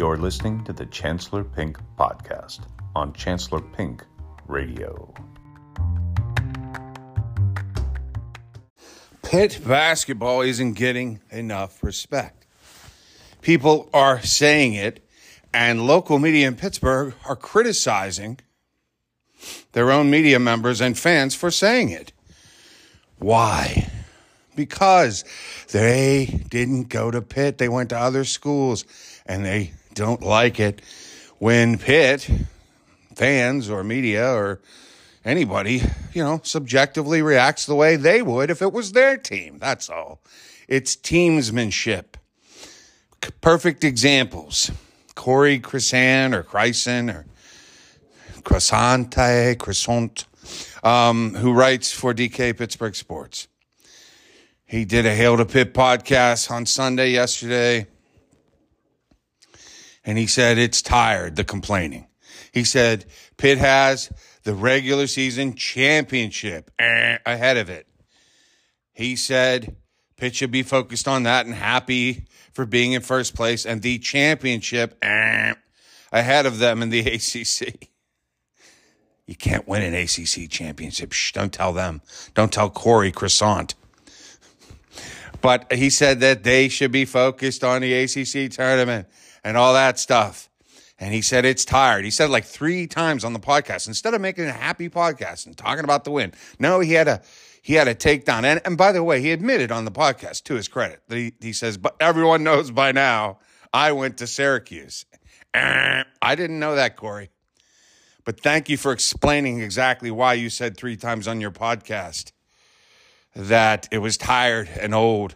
You're listening to the Chancellor Pink podcast on Chancellor Pink Radio. Pitt basketball isn't getting enough respect. People are saying it, and local media in Pittsburgh are criticizing their own media members and fans for saying it. Why? Because they didn't go to Pitt, they went to other schools, and they don't like it when Pitt fans or media or anybody, you know, subjectively reacts the way they would if it was their team. That's all. It's teamsmanship. Perfect examples. Corey Crisant or Chrysan or Croissante, Croissant, um, who writes for DK Pittsburgh Sports. He did a Hail to Pitt podcast on Sunday yesterday. And he said it's tired, the complaining. He said Pitt has the regular season championship eh, ahead of it. He said Pitt should be focused on that and happy for being in first place and the championship eh, ahead of them in the ACC. You can't win an ACC championship. Shh, don't tell them. Don't tell Corey Croissant. But he said that they should be focused on the ACC tournament and all that stuff. And he said it's tired. He said like three times on the podcast instead of making a happy podcast and talking about the win. No, he had a he had a takedown. And and by the way, he admitted on the podcast to his credit that he, he says, but everyone knows by now I went to Syracuse. I didn't know that, Corey. But thank you for explaining exactly why you said three times on your podcast that it was tired and old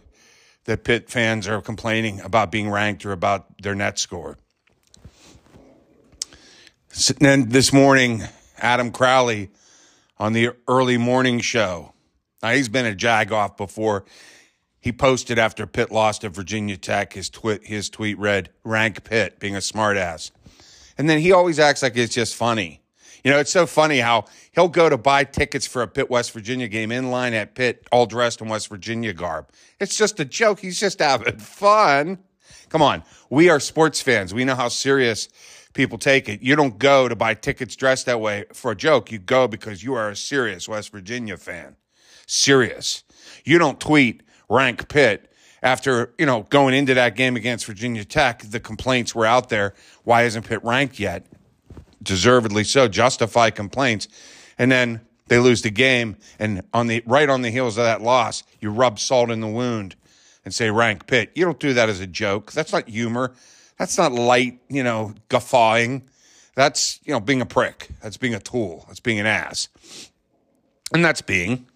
that Pitt fans are complaining about being ranked or about their net score. Then this morning, Adam Crowley on the early morning show. Now, he's been a jag off before. He posted after Pitt lost to Virginia Tech. His, tweet his tweet read, Rank Pitt, being a smartass. And then he always acts like it's just funny. You know, it's so funny how he'll go to buy tickets for a Pitt West Virginia game in line at Pitt, all dressed in West Virginia garb. It's just a joke. He's just having fun. Come on. We are sports fans. We know how serious people take it. You don't go to buy tickets dressed that way for a joke. You go because you are a serious West Virginia fan. Serious. You don't tweet rank Pitt after, you know, going into that game against Virginia Tech. The complaints were out there. Why isn't Pitt ranked yet? Deservedly so. Justify complaints. And then they lose the game. And on the right on the heels of that loss, you rub salt in the wound and say rank Pitt. You don't do that as a joke. That's not humor. That's not light, you know, guffawing. That's, you know, being a prick. That's being a tool. That's being an ass. And that's being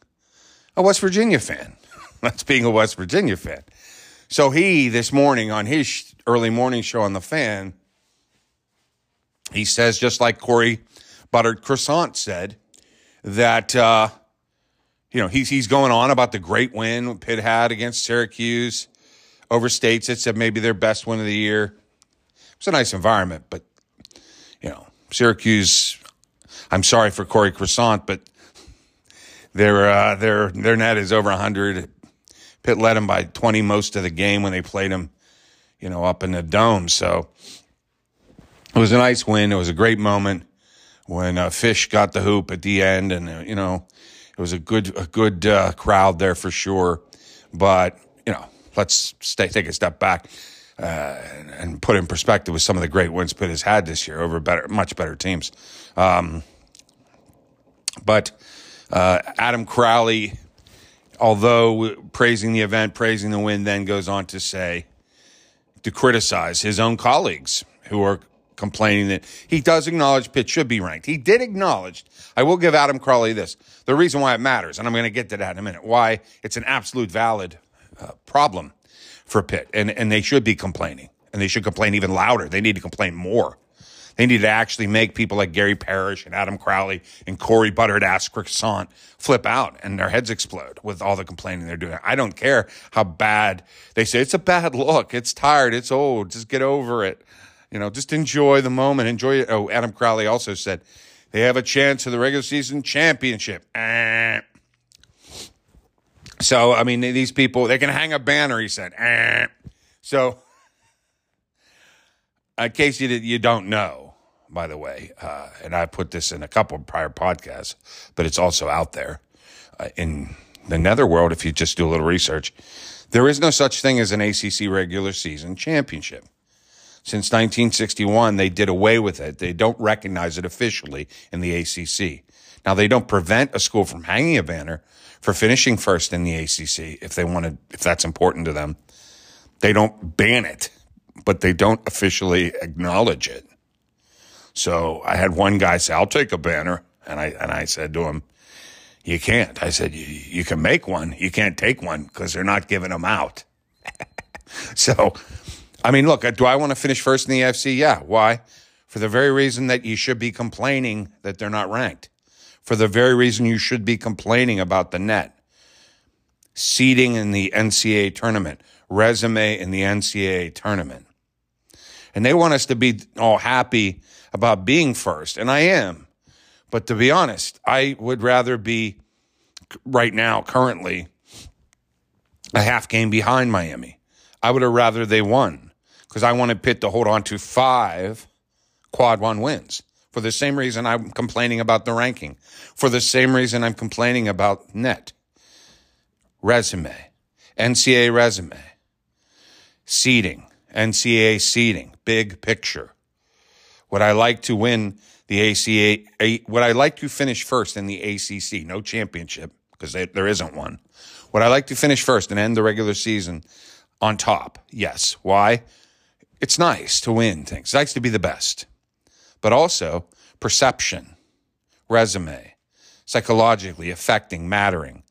a West Virginia fan. that's being a West Virginia fan. So he, this morning on his early morning show on The Fan, he says, just like Corey Buttered Croissant said, that, uh, you know, he's, he's going on about the great win Pitt had against Syracuse, overstates it, said maybe their best win of the year. It's a nice environment, but you know, Syracuse. I'm sorry for Corey Croissant, but their uh, their their net is over 100. Pitt led them by 20 most of the game when they played them, you know, up in the dome. So it was a nice win. It was a great moment when uh, Fish got the hoop at the end, and uh, you know, it was a good a good uh, crowd there for sure. But you know, let's stay take a step back uh, and put in perspective with some of the great wins Pitt has had this year over better, much better teams. Um, but uh, Adam Crowley, although praising the event, praising the win, then goes on to say to criticize his own colleagues who are complaining that he does acknowledge Pitt should be ranked. He did acknowledge. I will give Adam Crowley this: the reason why it matters, and I'm going to get to that in a minute. Why it's an absolute valid uh, problem for Pitt, and and they should be complaining, and they should complain even louder. They need to complain more. They need to actually make people like Gary Parrish and Adam Crowley and Corey Buttered ass croissant flip out and their heads explode with all the complaining they're doing. I don't care how bad they say it's a bad look. It's tired. It's old. Just get over it. You know, just enjoy the moment. Enjoy it. Oh, Adam Crowley also said they have a chance for the regular season championship. Eh. So, I mean, these people, they can hang a banner, he said. Eh. So, in case you, you don't know, by the way, uh, and I put this in a couple of prior podcasts, but it's also out there uh, in the netherworld. If you just do a little research, there is no such thing as an ACC regular season championship. Since 1961, they did away with it. They don't recognize it officially in the ACC. Now, they don't prevent a school from hanging a banner for finishing first in the ACC if they wanted, if that's important to them. They don't ban it, but they don't officially acknowledge it. So I had one guy say, "I'll take a banner," and I and I said to him, "You can't." I said, "You, you can make one. You can't take one because they're not giving them out." so, I mean, look, uh, do I want to finish first in the AFC? Yeah. Why? For the very reason that you should be complaining that they're not ranked. For the very reason you should be complaining about the net. Seeding in the NCAA tournament, resume in the NCAA tournament. And they want us to be all happy about being first, and I am. But to be honest, I would rather be right now, currently, a half game behind Miami. I would have rather they won because I wanted Pitt to hold on to five quad one wins for the same reason I'm complaining about the ranking, for the same reason I'm complaining about net, resume, NCAA resume, seeding, NCAA seeding, big picture. Would I like to win the ACA? Would I like to finish first in the ACC? No championship because there isn't one. Would I like to finish first and end the regular season on top? Yes. Why? It's nice to win things. It's nice to be the best, but also perception, resume, psychologically affecting, mattering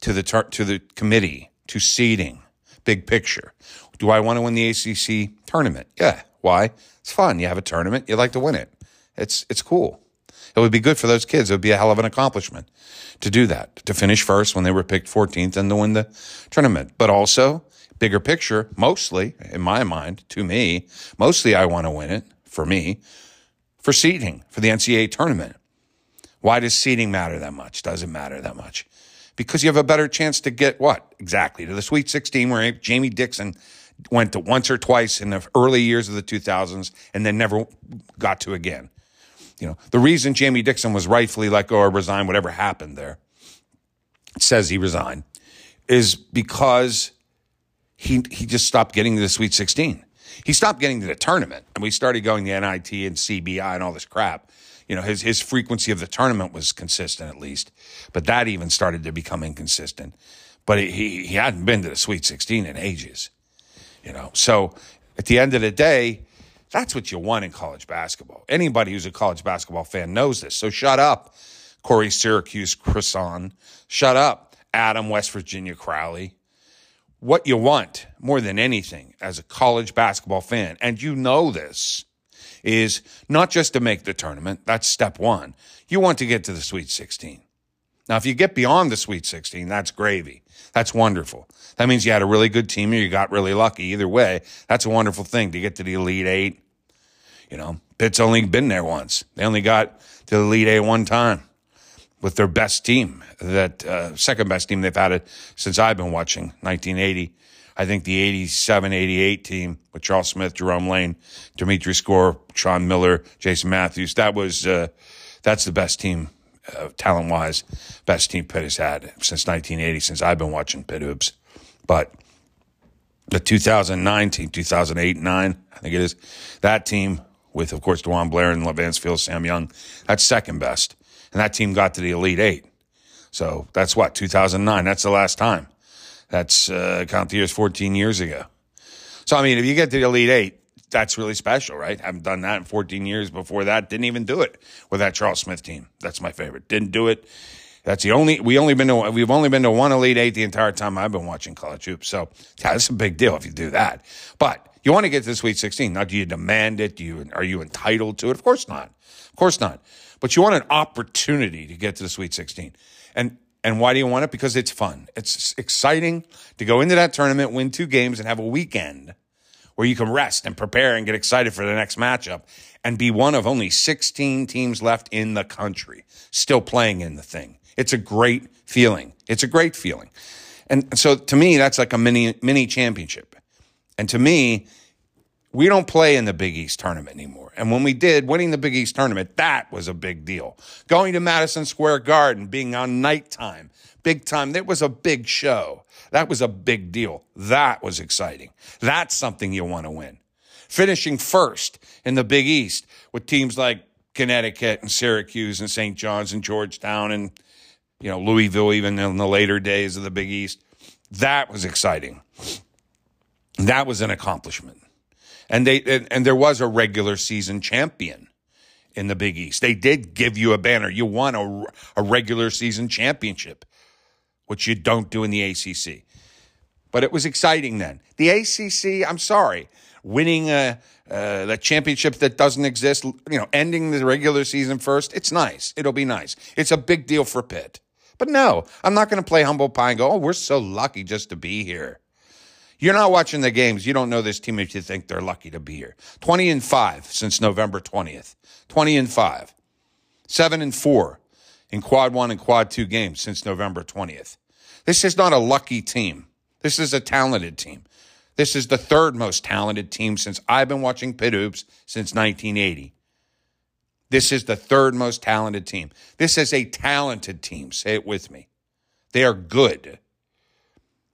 to the to the committee, to seeding, big picture. Do I want to win the ACC tournament? Yeah. Why? It's fun. You have a tournament. You like to win it. It's it's cool. It would be good for those kids. It would be a hell of an accomplishment to do that, to finish first when they were picked 14th and to win the tournament. But also, bigger picture, mostly, in my mind, to me, mostly I want to win it for me, for seeding, for the NCAA tournament. Why does seeding matter that much? Doesn't matter that much. Because you have a better chance to get what? Exactly. To the Sweet 16 where Jamie Dixon went to once or twice in the early years of the 2000s and then never got to again. You know, the reason Jamie Dixon was rightfully let go or resigned, whatever happened there, says he resigned, is because he he just stopped getting to the Sweet 16. He stopped getting to the tournament, and we started going to NIT and CBI and all this crap. You know, his his frequency of the tournament was consistent at least, but that even started to become inconsistent. But he he hadn't been to the Sweet 16 in ages. You know, so at the end of the day, that's what you want in college basketball. Anybody who's a college basketball fan knows this. So shut up, Corey Syracuse Croissant. Shut up, Adam West Virginia Crowley. What you want more than anything as a college basketball fan, and you know this, is not just to make the tournament. That's step one. You want to get to the Sweet 16. Now, if you get beyond the Sweet 16, that's gravy. That's wonderful. That means you had a really good team or you got really lucky. Either way, that's a wonderful thing to get to the Elite Eight. You know, Pitt's only been there once. They only got to the Elite Eight one time with their best team, that uh, second best team they've had it since I've been watching, 1980. I think the 87 88 team with Charles Smith, Jerome Lane, Demetreus Gore, Sean Miller, Jason Matthews, that was, uh, that's the best team uh, talent wise, best team Pitt has had since 1980, since I've been watching Pitt hoops. But the 2009 team, 2008 9, I think it is, that team with, of course, DeJuan Blair and Levance Fields, Sam Young, that's second best. And that team got to the Elite Eight. So that's what, 2009. That's the last time. That's, uh, count the years 14 years ago. So, I mean, if you get to the Elite Eight, that's really special, right? Haven't done that in 14 years before that. Didn't even do it with that Charles Smith team. That's my favorite. Didn't do it. That's the only we only been to we've only been to one Elite Eight the entire time I've been watching college hoops. So yeah, that's a big deal if you do that. But you want to get to the Sweet 16. Now, do you demand it? Do you are you entitled to it? Of course not. Of course not. But you want an opportunity to get to the Sweet 16. And and why do you want it? Because it's fun. It's exciting to go into that tournament, win two games, and have a weekend where you can rest and prepare and get excited for the next matchup and be one of only 16 teams left in the country still playing in the thing. It's a great feeling. It's a great feeling. And so to me, that's like a mini, mini championship. And to me, we don't play in the Big East tournament anymore. And when we did, winning the Big East tournament, that was a big deal. Going to Madison Square Garden, being on nighttime, big time, that was a big show. That was a big deal. That was exciting. That's something you want to win. Finishing first in the Big East with teams like Connecticut and Syracuse and St. John's and Georgetown and, you know, Louisville, even in the later days of the Big East. That was exciting. That was an accomplishment. And they and, and there was a regular season champion in the Big East. They did give you a banner. You won a, a regular season championship, which you don't do in the ACC. But it was exciting then. The ACC, I'm sorry, winning a, uh, the championship that doesn't exist, you know, ending the regular season first, it's nice. It'll be nice. It's a big deal for Pitt. But no, I'm not going to play humble pie and go, oh, we're so lucky just to be here. You're not watching the games. You don't know this team if you think they're lucky to be here. 20 and 5 since November 20th. 20 and 5. 7 and 4 in quad 1 and quad 2 games since November 20th. This is not a lucky team. This is a talented team. This is the third most talented team since I've been watching Hoops since 1980. This is the third most talented team. This is a talented team. Say it with me. They are good.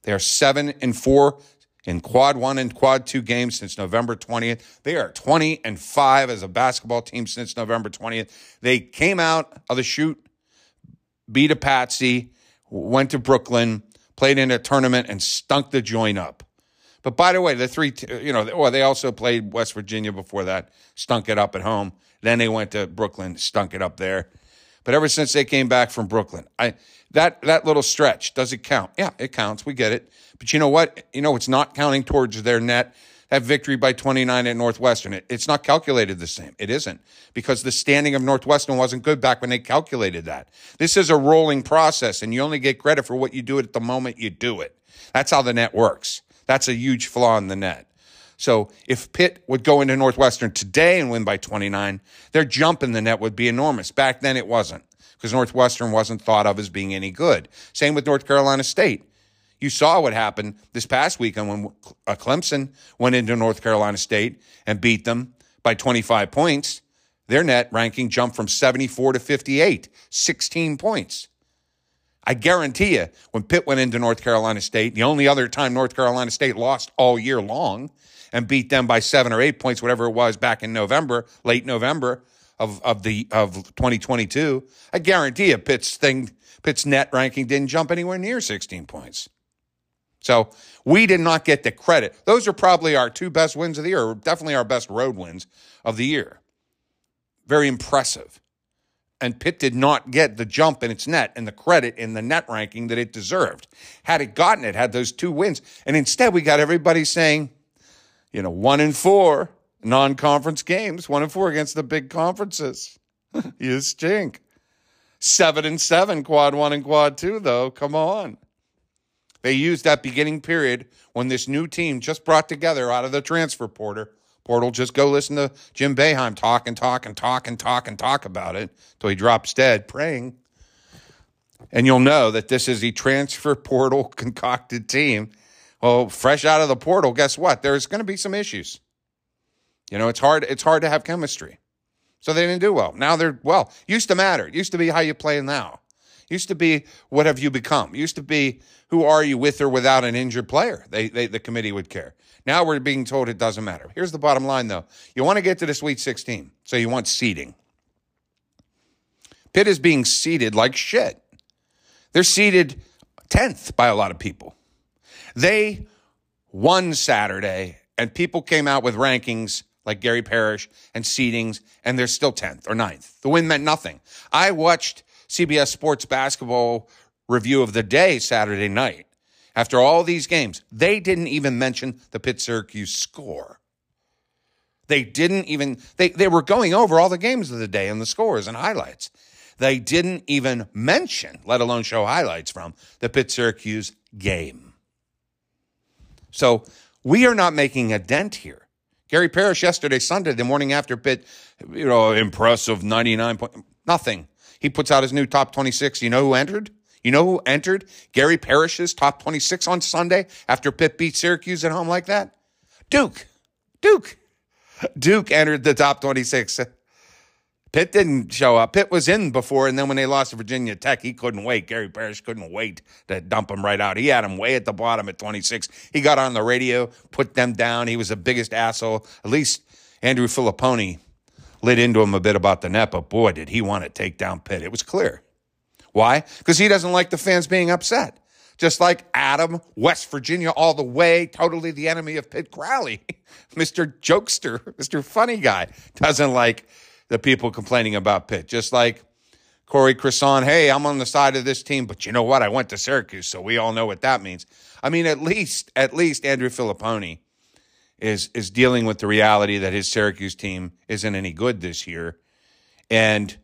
They are seven and four in quad one and quad two games since November 20th. They are 20 and five as a basketball team since November 20th. They came out of the shoot, beat a Patsy, went to Brooklyn, played in a tournament, and stunk the joint up. But by the way, the three, you know, well, they also played West Virginia before that, stunk it up at home. Then they went to Brooklyn, stunk it up there. But ever since they came back from Brooklyn, I that that little stretch does it count? Yeah, it counts. We get it. But you know what? You know it's not counting towards their net. That victory by 29 at Northwestern, it, it's not calculated the same. It isn't because the standing of Northwestern wasn't good back when they calculated that. This is a rolling process, and you only get credit for what you do at the moment you do it. That's how the net works. That's a huge flaw in the net. So if Pitt would go into Northwestern today and win by 29, their jump in the net would be enormous. Back then it wasn't because Northwestern wasn't thought of as being any good. Same with North Carolina State. You saw what happened this past weekend when uh, Clemson went into North Carolina State and beat them by 25 points. Their net ranking jumped from 74 to 58, 16 points. I guarantee you, when Pitt went into North Carolina State, the only other time North Carolina State lost all year long and beat them by seven or eight points, whatever it was back in November, late November of, of the of 2022, I guarantee you Pitt's thing, Pitt's net ranking didn't jump anywhere near 16 points. So we did not get the credit. Those are probably our two best wins of the year, definitely our best road wins of the year. Very impressive. And Pitt did not get the jump in its net and the credit in the net ranking that it deserved. Had it gotten it, had those two wins. And instead, we got everybody saying, you know, one in four non conference games, one in four against the big conferences. you stink. Seven and seven, quad one and quad two, though. Come on. They used that beginning period when this new team just brought together out of the transfer porter. Portal, just go listen to Jim Boeheim talk and talk and talk and talk and talk about it until he drops dead praying. And you'll know that this is a transfer portal concocted team. Well, fresh out of the portal, guess what? There's going to be some issues. You know, it's hard. It's hard to have chemistry. So they didn't do well. Now they're well. Used to matter. Used to be how you play now. Used to be what have you become. Used to be who are you with or without an injured player. They, they the committee would care. Now we're being told it doesn't matter. Here's the bottom line though. You want to get to the Sweet 16, so you want seeding. Pitt is being seeded like shit. They're seeded 10th by a lot of people. They won Saturday, and people came out with rankings like Gary Parrish and seedings, and they're still 10th or 9th. The win meant nothing. I watched CBS Sports basketball review of the day Saturday night. After all these games, they didn't even mention the Pitt Syracuse score. They didn't even, they, they were going over all the games of the day and the scores and highlights. They didn't even mention, let alone show highlights from, the Pitt Syracuse game. So we are not making a dent here. Gary Parrish yesterday, Sunday, the morning after pit, you know, impressive 99 point, nothing. He puts out his new top 26. You know who entered? You know who entered Gary Parrish's top 26 on Sunday after Pitt beat Syracuse at home like that? Duke. Duke. Duke entered the top 26. Pitt didn't show up. Pitt was in before, and then when they lost to Virginia Tech, he couldn't wait. Gary Parrish couldn't wait to dump him right out. He had him way at the bottom at 26. He got on the radio, put them down. He was the biggest asshole. At least Andrew Fillipponi lit into him a bit about the net, but boy, did he want to take down Pitt. It was clear. Why? Because he doesn't like the fans being upset. Just like Adam, West Virginia, all the way, totally the enemy of Pitt Crowley. Mr. Jokester, Mr. Funny Guy, doesn't like the people complaining about Pitt. Just like Corey Croissant, hey, I'm on the side of this team, but you know what? I went to Syracuse, so we all know what that means. I mean, at least, at least Andrew Fillipponi is is dealing with the reality that his Syracuse team isn't any good this year. And,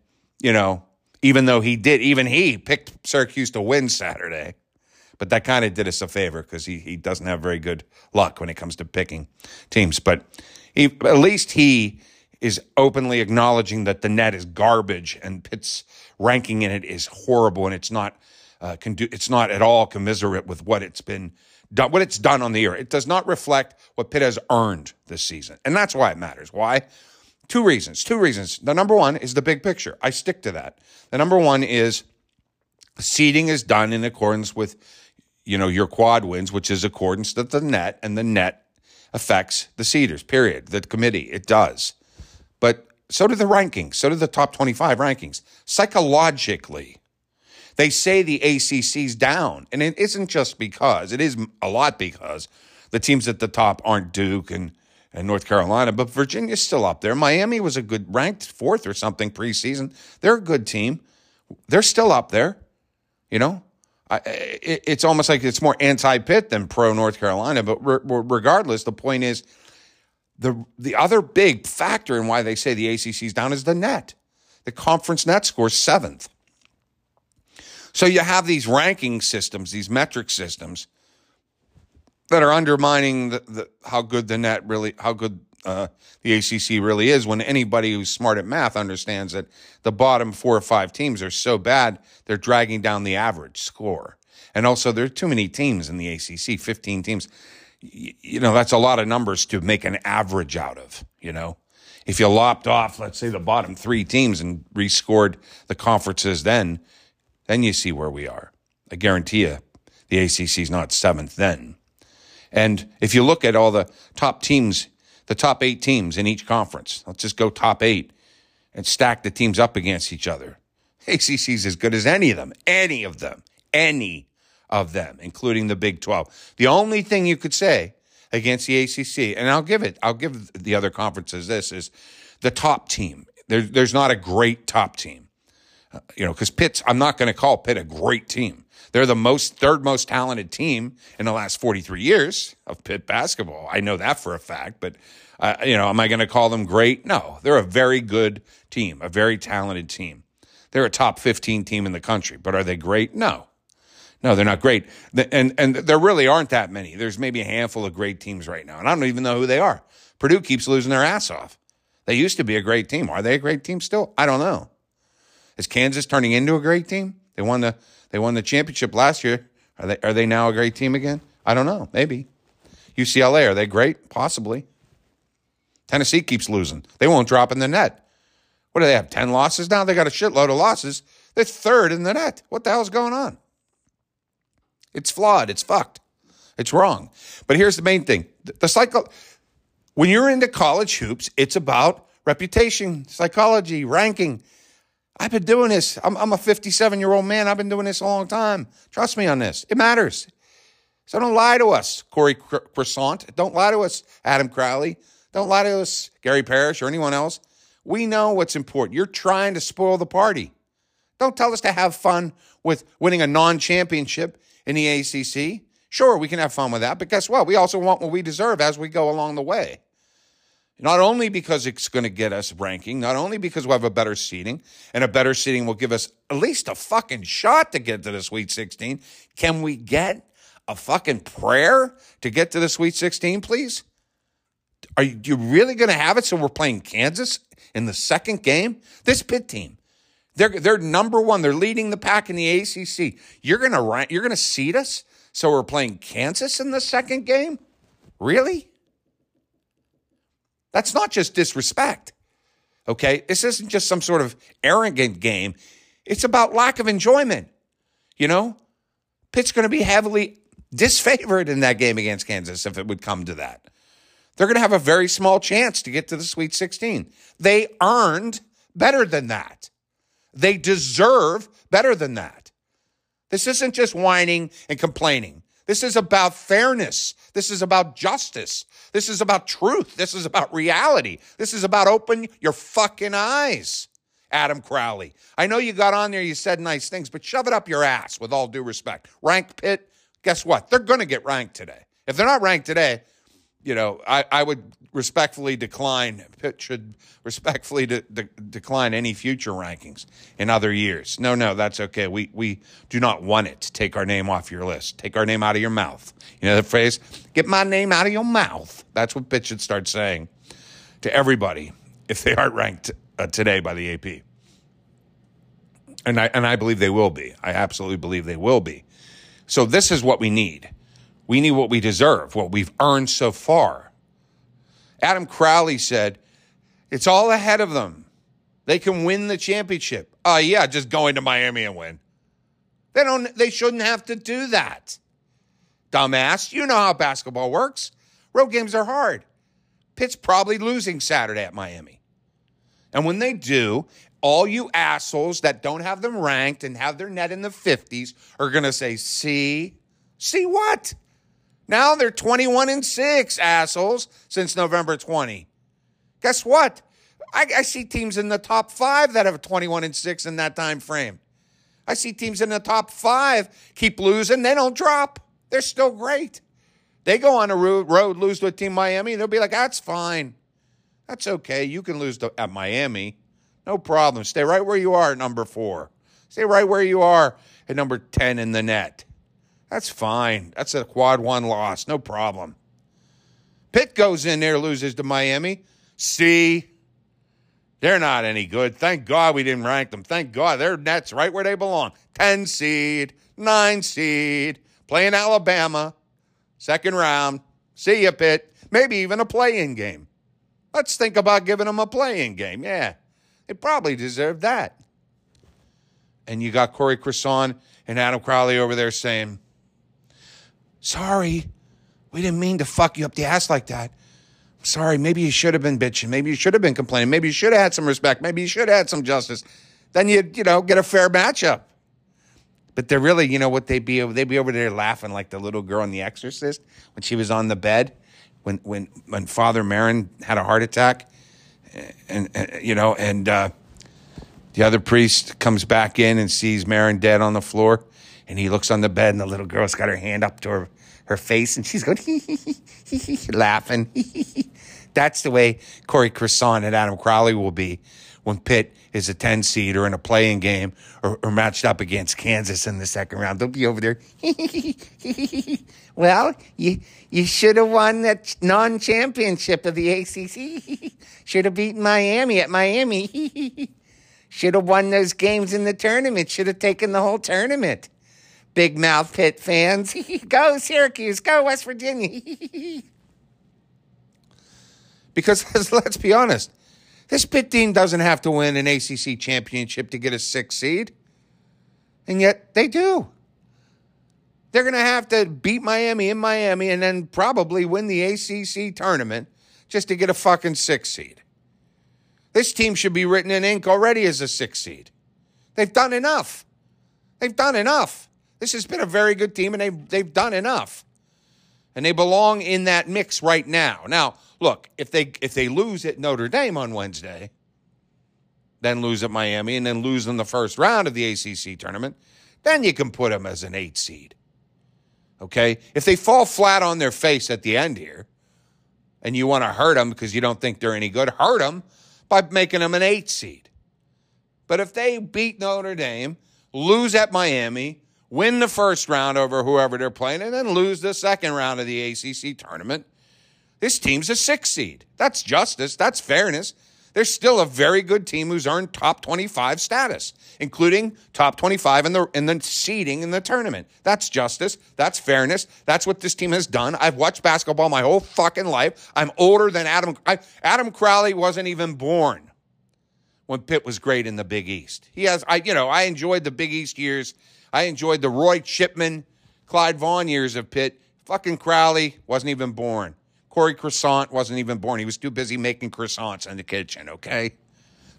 you know, even though he did, even he picked Syracuse to win Saturday. But that kind of did us a favor because he, he doesn't have very good luck when it comes to picking teams. But he, at least he is openly acknowledging that the net is garbage and Pitt's ranking in it is horrible and it's not uh, condu- it's not at all commiserate with what it's been done what it's done on the year. It does not reflect what Pitt has earned this season, and that's why it matters. Why? Two reasons. Two reasons. The number one is the big picture. I stick to that. The number one is seeding is done in accordance with you know your quad wins, which is accordance to the net, and the net affects the seeders. Period. The committee it does. So do the rankings, so do the top 25 rankings. Psychologically, they say the ACC's down. And it isn't just because, it is a lot because the teams at the top aren't Duke and, and North Carolina, but Virginia's still up there. Miami was a good, ranked fourth or something preseason. They're a good team. They're still up there, you know? I, it, it's almost like it's more anti Pitt than pro North Carolina. But re- regardless, the point is the the other big factor in why they say the ACC is down is the net. The conference net scores seventh. So you have these ranking systems, these metric systems that are undermining the, the how good the net really, how good uh, the ACC really is. When anybody who's smart at math understands that the bottom four or five teams are so bad, they're dragging down the average score. And also, there are too many teams in the ACC, 15 teams you know, that's a lot of numbers to make an average out of, you know. If you lopped off, let's say, the bottom three teams and rescored the conferences then, then you see where we are. I guarantee you the ACC is not seventh then. And if you look at all the top teams, the top eight teams in each conference, let's just go top eight and stack the teams up against each other. ACC is as good as any of them, any of them, any of them, including the Big 12. The only thing you could say against the ACC, and I'll give it, I'll give the other conferences this, is the top team. There, there's not a great top team. Uh, you know, because Pitt's, I'm not going to call Pitt a great team. They're the most, third most talented team in the last 43 years of Pitt basketball. I know that for a fact, but, uh, you know, am I going to call them great? No, they're a very good team, a very talented team. They're a top 15 team in the country, but are they great? No. No, they're not great. And, and there really aren't that many. There's maybe a handful of great teams right now. And I don't even know who they are. Purdue keeps losing their ass off. They used to be a great team. Are they a great team still? I don't know. Is Kansas turning into a great team? They won the they won the championship last year. Are they are they now a great team again? I don't know. Maybe. UCLA, are they great? Possibly. Tennessee keeps losing. They won't drop in the net. What do they have? 10 losses now? They got a shitload of losses. They're third in the net. What the hell's going on? It's flawed. It's fucked. It's wrong. But here's the main thing the cycle, when you're into college hoops, it's about reputation, psychology, ranking. I've been doing this. I'm, I'm a 57 year old man. I've been doing this a long time. Trust me on this. It matters. So don't lie to us, Corey Croissant. Don't lie to us, Adam Crowley. Don't lie to us, Gary Parrish or anyone else. We know what's important. You're trying to spoil the party. Don't tell us to have fun with winning a non championship in the ACC. Sure, we can have fun with that, but guess what? We also want what we deserve as we go along the way. Not only because it's going to get us ranking, not only because we'll have a better seating, and a better seating will give us at least a fucking shot to get to the Sweet 16. Can we get a fucking prayer to get to the Sweet 16, please? Are you really going to have it so we're playing Kansas in the second game? This pit team, they're they're number one. They're leading the pack in the ACC. You're gonna you're gonna seed us. So we're playing Kansas in the second game. Really? That's not just disrespect. Okay. This isn't just some sort of arrogant game. It's about lack of enjoyment. You know, Pitt's going to be heavily disfavored in that game against Kansas if it would come to that. They're going to have a very small chance to get to the Sweet 16. They earned better than that. They deserve better than that. This isn't just whining and complaining. This is about fairness. This is about justice. This is about truth. This is about reality. This is about open your fucking eyes, Adam Crowley. I know you got on there, you said nice things, but shove it up your ass with all due respect. Rank Pit, guess what? They're going to get ranked today. If they're not ranked today, you know, I, I would respectfully decline, Pitt should respectfully de- de- decline any future rankings in other years. No, no, that's okay. We, we do not want it to take our name off your list. Take our name out of your mouth. You know the phrase? Get my name out of your mouth. That's what Pitt should start saying to everybody if they aren't ranked uh, today by the AP. And I, and I believe they will be. I absolutely believe they will be. So this is what we need. We need what we deserve, what we've earned so far. Adam Crowley said, it's all ahead of them. They can win the championship. Oh, uh, yeah, just go into Miami and win. They don't they shouldn't have to do that. Dumbass, you know how basketball works. Road games are hard. Pitt's probably losing Saturday at Miami. And when they do, all you assholes that don't have them ranked and have their net in the 50s are going to say, see, see what? Now they're 21 and 6, assholes, since November 20. Guess what? I, I, see teams in the top five that have 21 and 6 in that time frame. I see teams in the top five keep losing, they don't drop. They're still great. They go on a road, lose to a team Miami, they'll be like, that's fine. That's okay. You can lose to, at Miami. No problem. Stay right where you are at number four. Stay right where you are at number 10 in the net. That's fine. That's a quad one loss. No problem. Pitt goes in there, loses to Miami. See, they're not any good. Thank God we didn't rank them. Thank God their nets right where they belong. 10 seed, 9 seed, playing Alabama, second round. See you, Pitt. Maybe even a play-in game. Let's think about giving them a play-in game. Yeah, they probably deserve that. And you got Corey Crisson and Adam Crowley over there saying, Sorry, we didn't mean to fuck you up the ass like that. Sorry, maybe you should have been bitching. Maybe you should have been complaining. Maybe you should have had some respect. Maybe you should have had some justice. Then you'd, you know, get a fair matchup. But they're really, you know what they'd be they'd be over there laughing like the little girl in The Exorcist when she was on the bed when when when Father Merrin had a heart attack, and, and you know, and uh, the other priest comes back in and sees Merrin dead on the floor, and he looks on the bed, and the little girl's got her hand up to her, her face, and she's going, laughing. That's the way Corey Crisson and Adam Crowley will be when Pitt is a 10 seed or in a play-in game or, or, matched up against Kansas in the second round. They'll be over there. well, you, you should have won that non championship of the ACC. should have beaten Miami at Miami. should have won those games in the tournament. Should have taken the whole tournament big mouth pit fans. go Syracuse, go West Virginia. because let's be honest, this pit team doesn't have to win an ACC championship to get a six seed, and yet they do. They're going to have to beat Miami in Miami and then probably win the ACC tournament just to get a fucking six seed. This team should be written in ink already as a six seed. They've done enough. They've done enough. This has been a very good team, and they've, they've done enough. And they belong in that mix right now. Now, look, if they if they lose at Notre Dame on Wednesday, then lose at Miami, and then lose in the first round of the ACC tournament, then you can put them as an eight seed. Okay? If they fall flat on their face at the end here, and you want to hurt them because you don't think they're any good, hurt them by making them an eight seed. But if they beat Notre Dame, lose at Miami, win the first round over whoever they're playing, and then lose the second round of the ACC tournament. This team's a six seed. That's justice. That's fairness. they're still a very good team who's earned top 25 status, including top 25 in the in the seeding in the tournament. That's justice. That's fairness. That's what this team has done. I've watched basketball my whole fucking life. I'm older than Adam. I, Adam Crowley wasn't even born when Pitt was great in the Big East. He has, I you know, I enjoyed the Big East years. I enjoyed the Roy Chipman, Clyde Vaughn years of Pitt. Fucking Crowley wasn't even born. Corey Croissant wasn't even born. He was too busy making croissants in the kitchen, okay?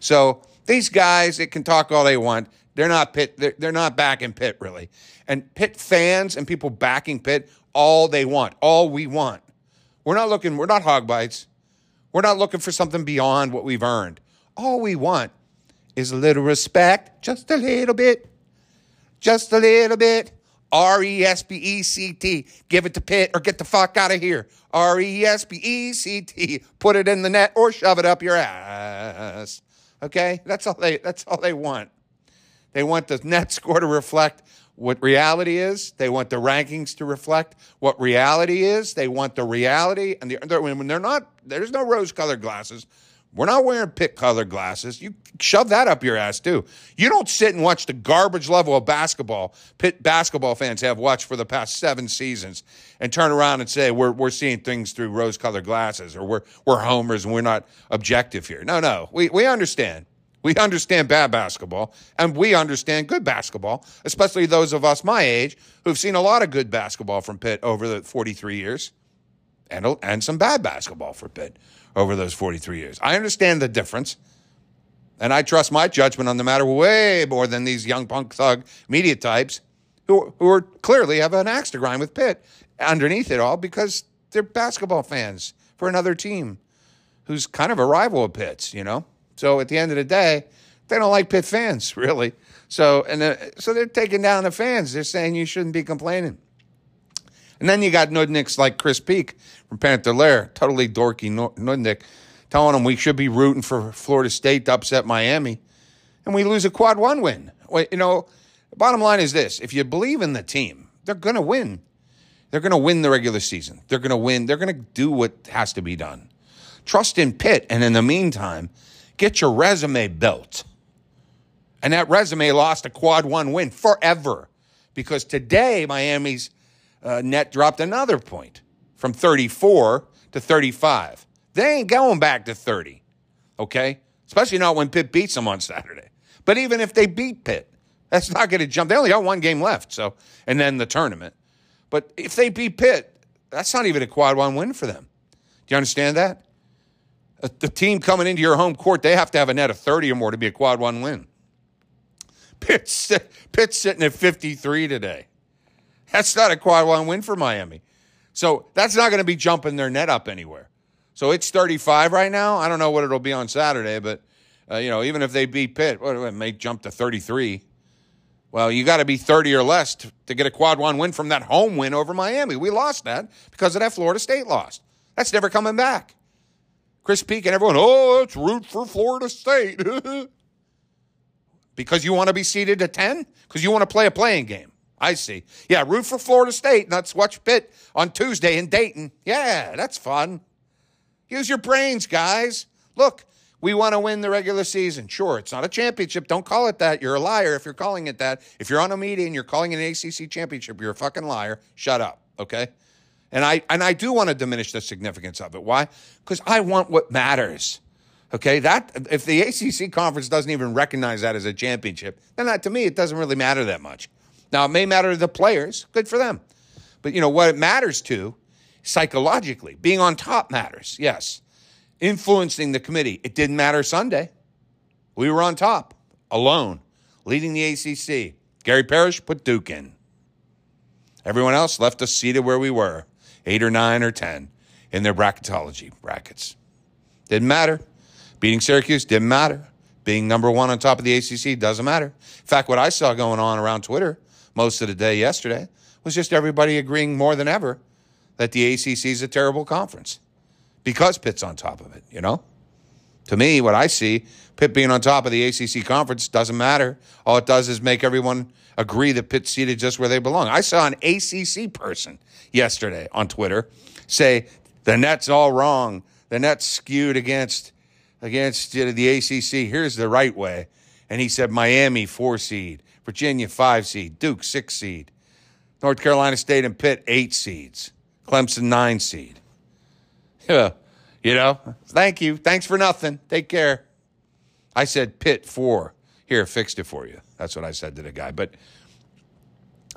So these guys, they can talk all they want. They're not Pitt. They're, they're not backing Pitt, really. And Pitt fans and people backing Pitt, all they want, all we want. We're not looking, we're not hog bites. We're not looking for something beyond what we've earned. All we want is a little respect, just a little bit, just a little bit. R E S P E C T. Give it to Pitt or get the fuck out of here. R E S P E C T. Put it in the net or shove it up your ass. Okay? That's all they that's all they want. They want the net score to reflect what reality is. They want the rankings to reflect what reality is. They want the reality and the when they're not there's no rose colored glasses. We're not wearing Pitt colored glasses. You shove that up your ass too. You don't sit and watch the garbage level of basketball pit basketball fans have watched for the past seven seasons and turn around and say we're we're seeing things through rose colored glasses or we're we're homers and we're not objective here. No, no. We we understand. We understand bad basketball and we understand good basketball, especially those of us my age who've seen a lot of good basketball from Pitt over the 43 years and and some bad basketball for Pitt over those 43 years. I understand the difference. And I trust my judgment on the matter way more than these young punk thug media types who, who are clearly have an axe to grind with Pitt underneath it all because they're basketball fans for another team who's kind of a rival of Pitt's, you know? So at the end of the day, they don't like Pitt fans, really. So and uh, so they're taking down the fans. They're saying you shouldn't be complaining. And then you got nudniks like Chris Peak from Panther Lair, totally dorky nudnik, telling him we should be rooting for Florida State to upset Miami, and we lose a quad one win. You know, the bottom line is this: if you believe in the team, they're going to win. They're going to win the regular season. They're going to win. They're going to do what has to be done. Trust in Pitt, and in the meantime, get your resume built. And that resume lost a quad one win forever because today Miami's uh, net dropped another point from 34 to 35. They ain't going back to 30, okay? Especially not when Pitt beats them on Saturday. But even if they beat Pitt, that's not going to jump. They only got one game left, so and then the tournament. But if they beat Pitt, that's not even a quad one win for them. Do you understand that? The team coming into your home court, they have to have a net of 30 or more to be a quad one win. Pitt's, Pitt's sitting at 53 today. That's not a quad one win for Miami. So that's not going to be jumping their net up anywhere. So it's 35 right now. I don't know what it'll be on Saturday, but uh, you know, even if they beat Pitt, well, it may jump to 33. Well, you got to be 30 or less to, to, get a quad one win from that home win over Miami. We lost that because of that Florida State loss. That's never coming back. Chris Peak and everyone, oh, let's root for Florida State. because you want to be seated at 10? Because you want to play a playing game. I see. Yeah, root for Florida State. Let's watch Pitt on Tuesday in Dayton. Yeah, that's fun. Use your brains, guys. Look, we want to win the regular season. Sure, it's not a championship. Don't call it that. You're a liar if you're calling it that. If you're on a media and you're calling it an ACC championship, you're a fucking liar. Shut up, okay? And I and I do want to diminish the significance of it. Why? Because I want what matters. Okay, that if the ACC conference doesn't even recognize that as a championship, then that, to me it doesn't really matter that much. Now, it may matter to the players, good for them. But, you know, what it matters to psychologically, being on top matters, yes. Influencing the committee, it didn't matter Sunday. We were on top, alone, leading the ACC. Gary Parrish put Duke in. Everyone else left us seated where we were, eight or nine or 10 in their bracketology brackets. Didn't matter. Beating Syracuse didn't matter. Being number one on top of the ACC doesn't matter. In fact, what I saw going on around Twitter most of the day yesterday was just everybody agreeing more than ever that the ACC is a terrible conference because Pitt's on top of it, you know? To me, what I see, Pitt being on top of the ACC conference doesn't matter. All it does is make everyone agree that Pitt's seated just where they belong. I saw an ACC person yesterday on Twitter say the net's all wrong. The net's skewed against against know, the ACC. Here's the right way. And he said Miami, four seed, Virginia, five seed, Duke, six seed, North Carolina State and Pitt, eight seeds, Clemson, nine seed. Yeah, you know, thank you. Thanks for nothing. Take care. I said Pitt, four. Here, fixed it for you. That's what I said to the guy. But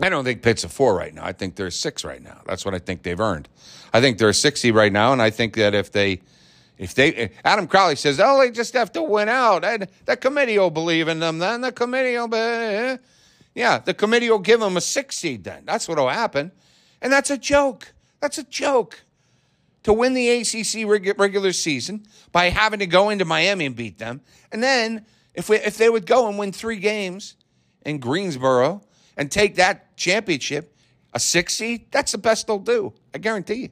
I don't think Pitt's a four right now. I think they're six right now. That's what I think they've earned. I think they're a six seed right now, and I think that if they if they, Adam Crowley says, oh, they just have to win out. And the committee will believe in them. Then the committee will, be, eh? yeah, the committee will give them a six seed. Then that's what will happen, and that's a joke. That's a joke. To win the ACC regular season by having to go into Miami and beat them, and then if we if they would go and win three games in Greensboro and take that championship, a six seed, that's the best they'll do. I guarantee you.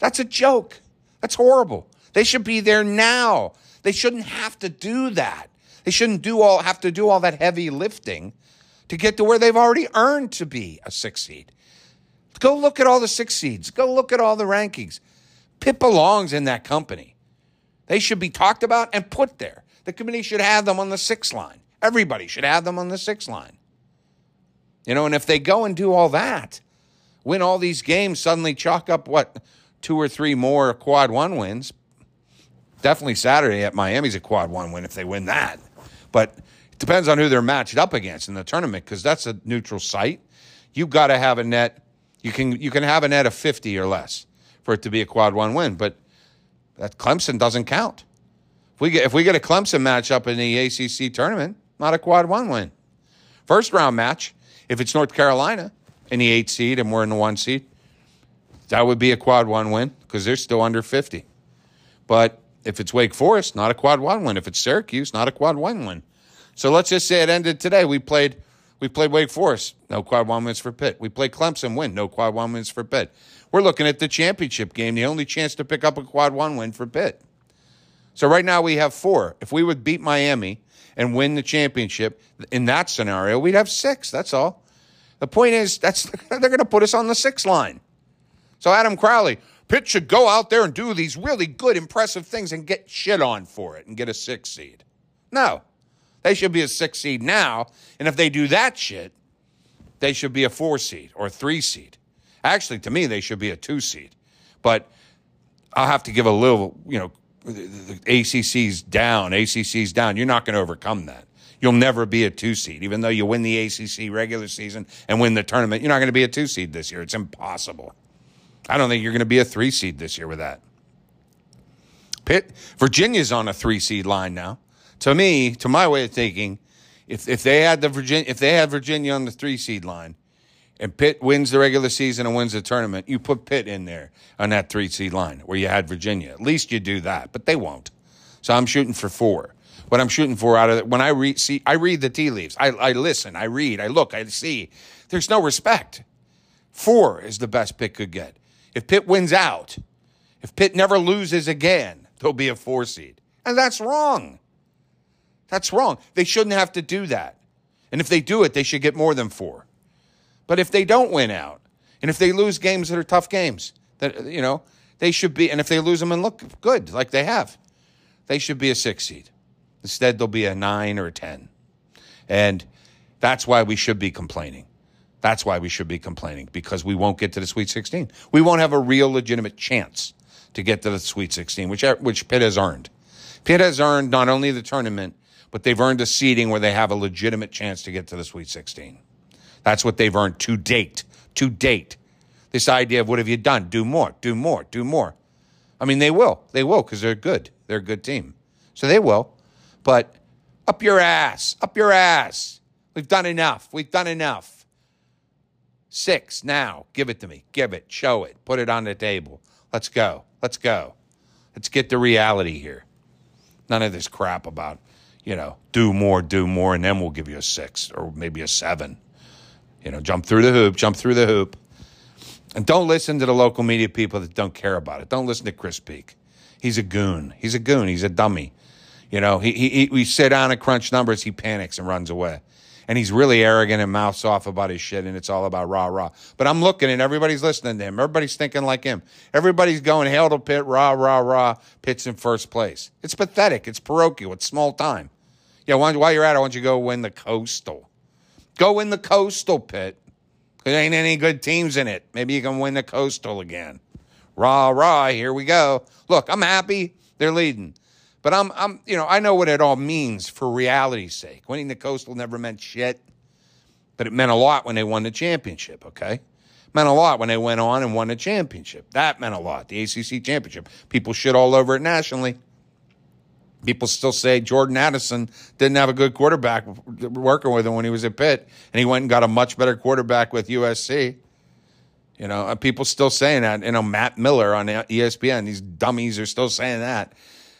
That's a joke. That's horrible. They should be there now. They shouldn't have to do that. They shouldn't do all have to do all that heavy lifting to get to where they've already earned to be a six seed. Go look at all the six seeds. Go look at all the rankings. Pitt belongs in that company. They should be talked about and put there. The committee should have them on the six line. Everybody should have them on the six line. You know, and if they go and do all that, win all these games, suddenly chalk up what two or three more quad one wins. Definitely Saturday at Miami's a quad one win if they win that. But it depends on who they're matched up against in the tournament because that's a neutral site. You've got to have a net. You can you can have a net of fifty or less for it to be a quad one win, but that Clemson doesn't count. If we get if we get a Clemson matchup in the ACC tournament, not a quad one win. First round match, if it's North Carolina in the eight seed and we're in the one seed, that would be a quad one win because they're still under 50. But if it's Wake Forest, not a quad one win. If it's Syracuse, not a quad one win. So let's just say it ended today. We played we played Wake Forest, no quad one wins for Pitt. We played Clemson, win, no quad one wins for Pitt. We're looking at the championship game, the only chance to pick up a quad one win for Pitt. So right now we have four. If we would beat Miami and win the championship in that scenario, we'd have six. That's all. The point is that's they're going to put us on the six line. So, Adam Crowley, Pitt should go out there and do these really good, impressive things and get shit on for it and get a six seed. No, they should be a six seed now. And if they do that shit, they should be a four seed or three seed. Actually, to me, they should be a two seed. But I'll have to give a little, you know, the ACC's down, ACC's down. You're not going to overcome that. You'll never be a two seed, even though you win the ACC regular season and win the tournament. You're not going to be a two seed this year. It's impossible. I don't think you're going to be a three seed this year with that. Pitt, Virginia's on a three seed line now. To me, to my way of thinking, if if they had the Virginia, if they had Virginia on the three seed line, and Pitt wins the regular season and wins the tournament, you put Pitt in there on that three seed line where you had Virginia. At least you do that, but they won't. So I'm shooting for four. What I'm shooting for out of it, when I read, see, I read the tea leaves. I, I listen, I read, I look, I see. There's no respect. Four is the best Pitt could get. If Pitt wins out, if Pitt never loses again, they'll be a four seed. And that's wrong. That's wrong. They shouldn't have to do that. And if they do it, they should get more than four. But if they don't win out, and if they lose games that are tough games, that you know, they should be and if they lose them and look good like they have, they should be a six seed. Instead, they'll be a nine or a ten. And that's why we should be complaining. That's why we should be complaining because we won't get to the Sweet 16. We won't have a real legitimate chance to get to the Sweet 16, which, which Pitt has earned. Pitt has earned not only the tournament, but they've earned a seeding where they have a legitimate chance to get to the Sweet 16. That's what they've earned to date. To date. This idea of what have you done? Do more, do more, do more. I mean, they will. They will because they're good. They're a good team. So they will. But up your ass, up your ass. We've done enough. We've done enough. Six now. Give it to me. Give it. Show it. Put it on the table. Let's go. Let's go. Let's get the reality here. None of this crap about, you know, do more, do more, and then we'll give you a six or maybe a seven. You know, jump through the hoop, jump through the hoop. And don't listen to the local media people that don't care about it. Don't listen to Chris Peak. He's a goon. He's a goon. He's a dummy. You know, he, he, he we sit down and crunch numbers, he panics and runs away. And he's really arrogant and mouths off about his shit, and it's all about rah rah. But I'm looking, and everybody's listening to him. Everybody's thinking like him. Everybody's going hail to Pitt, rah rah rah. Pitt's in first place. It's pathetic. It's parochial. It's small time. Yeah, while you're at it, why don't you go win the Coastal? Go win the Coastal, Pitt. There ain't any good teams in it. Maybe you can win the Coastal again. Rah rah. Here we go. Look, I'm happy. They're leading. But I'm, I'm, you know, I know what it all means for reality's sake. Winning the Coastal never meant shit, but it meant a lot when they won the championship. Okay, meant a lot when they went on and won the championship. That meant a lot. The ACC championship. People shit all over it nationally. People still say Jordan Addison didn't have a good quarterback working with him when he was at Pitt, and he went and got a much better quarterback with USC. You know, people still saying that. You know, Matt Miller on ESPN, these dummies are still saying that.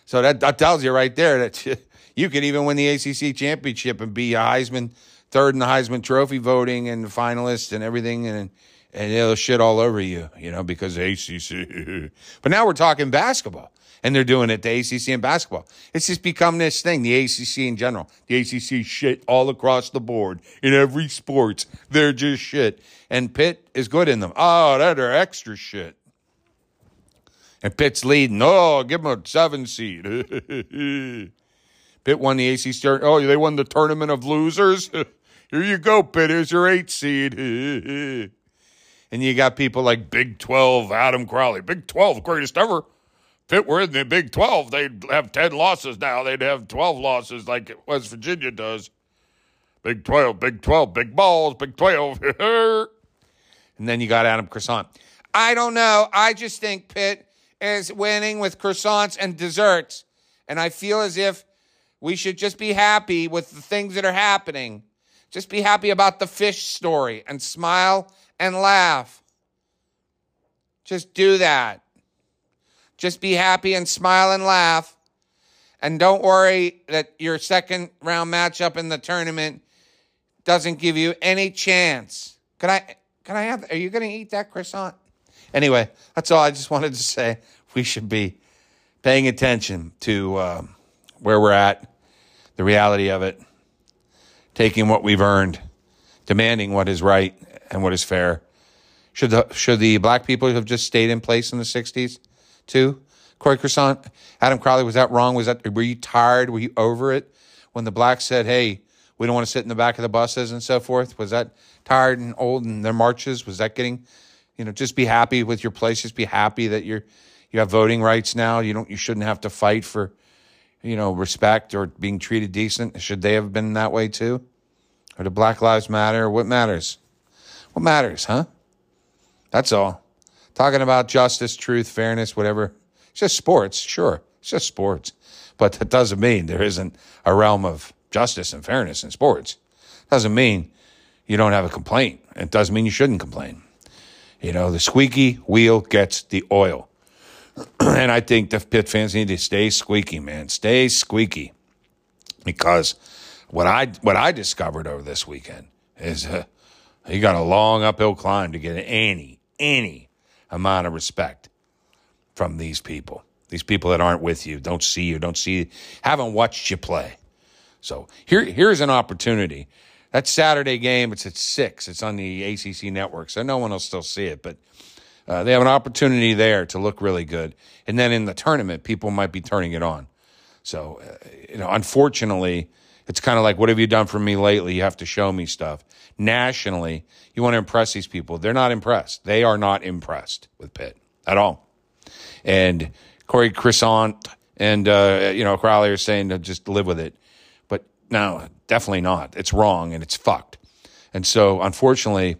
So that, that tells you right there that you could even win the ACC championship and be a Heisman third in the Heisman Trophy voting and finalist and everything, and and they'll shit all over you, you know, because ACC. but now we're talking basketball, and they're doing it the ACC and basketball. It's just become this thing, the ACC in general. The ACC shit all across the board in every sports. They're just shit, and Pitt is good in them. Oh, that are extra shit and Pitt's leading. Oh, give them a seven seed. Pitt won the ACC. Oh, they won the tournament of losers. Here you go, Pitt. Here's your eight seed. and you got people like Big 12, Adam Crowley. Big 12, greatest ever. Pitt were in the Big 12. They'd have 10 losses now. They'd have 12 losses like West Virginia does. Big 12, Big 12, big balls, Big 12. and then you got Adam Croissant. I don't know. I just think Pitt is winning with croissants and desserts. And I feel as if we should just be happy with the things that are happening. Just be happy about the fish story and smile and laugh. Just do that. Just be happy and smile and laugh. And don't worry that your second round matchup in the tournament doesn't give you any chance. Can I can I have are you going to eat that croissant? Anyway, that's all I just wanted to say. We should be paying attention to um, where we're at, the reality of it, taking what we've earned, demanding what is right and what is fair. Should the should the black people have just stayed in place in the '60s too? Corey Croissant, Adam Crowley, was that wrong? Was that were you tired? Were you over it when the blacks said, "Hey, we don't want to sit in the back of the buses and so forth"? Was that tired and old in their marches? Was that getting you know, just be happy with your place. Just be happy that you're you have voting rights now. You don't you shouldn't have to fight for, you know, respect or being treated decent. Should they have been that way too? Or do Black Lives Matter? What matters? What matters, huh? That's all. Talking about justice, truth, fairness, whatever. It's just sports, sure. It's just sports. But that doesn't mean there isn't a realm of justice and fairness in sports. Doesn't mean you don't have a complaint. It doesn't mean you shouldn't complain. You know, the squeaky wheel gets the oil. and I think the Pitt fans need to stay squeaky, man. Stay squeaky. Because what I what I discovered over this weekend is uh, you got a long uphill climb to get any any amount of respect from these people. These people that aren't with you, don't see you, don't see, haven't watched you play. So here here's an opportunity that Saturday game, it's at six. It's on the ACC network, so no one will still see it. But uh, they have an opportunity there to look really good, and then in the tournament, people might be turning it on. So, uh, you know, unfortunately, it's kind of like, what have you done for me lately? You have to show me stuff. Nationally, you want to impress these people. They're not impressed. They are not impressed with Pitt at all. And Corey Croissant and, uh, you know, Crowley are saying to just live with it. No, definitely not. It's wrong and it's fucked. And so, unfortunately,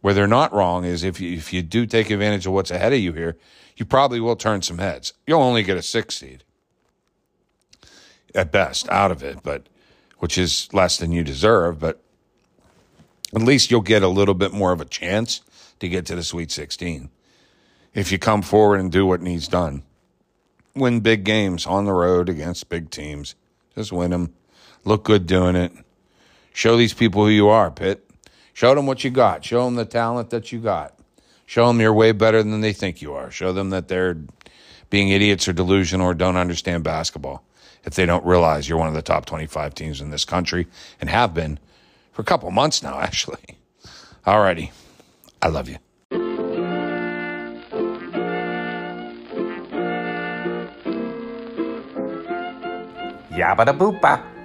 where they're not wrong is if you, if you do take advantage of what's ahead of you here, you probably will turn some heads. You'll only get a six seed at best out of it, but which is less than you deserve. But at least you'll get a little bit more of a chance to get to the Sweet 16 if you come forward and do what needs done. Win big games on the road against big teams. Just win them Look good doing it. Show these people who you are, Pitt. Show them what you got. Show them the talent that you got. Show them you're way better than they think you are. Show them that they're being idiots or delusional or don't understand basketball if they don't realize you're one of the top 25 teams in this country and have been for a couple months now, actually. Alrighty. I love you. Yabba da boopa.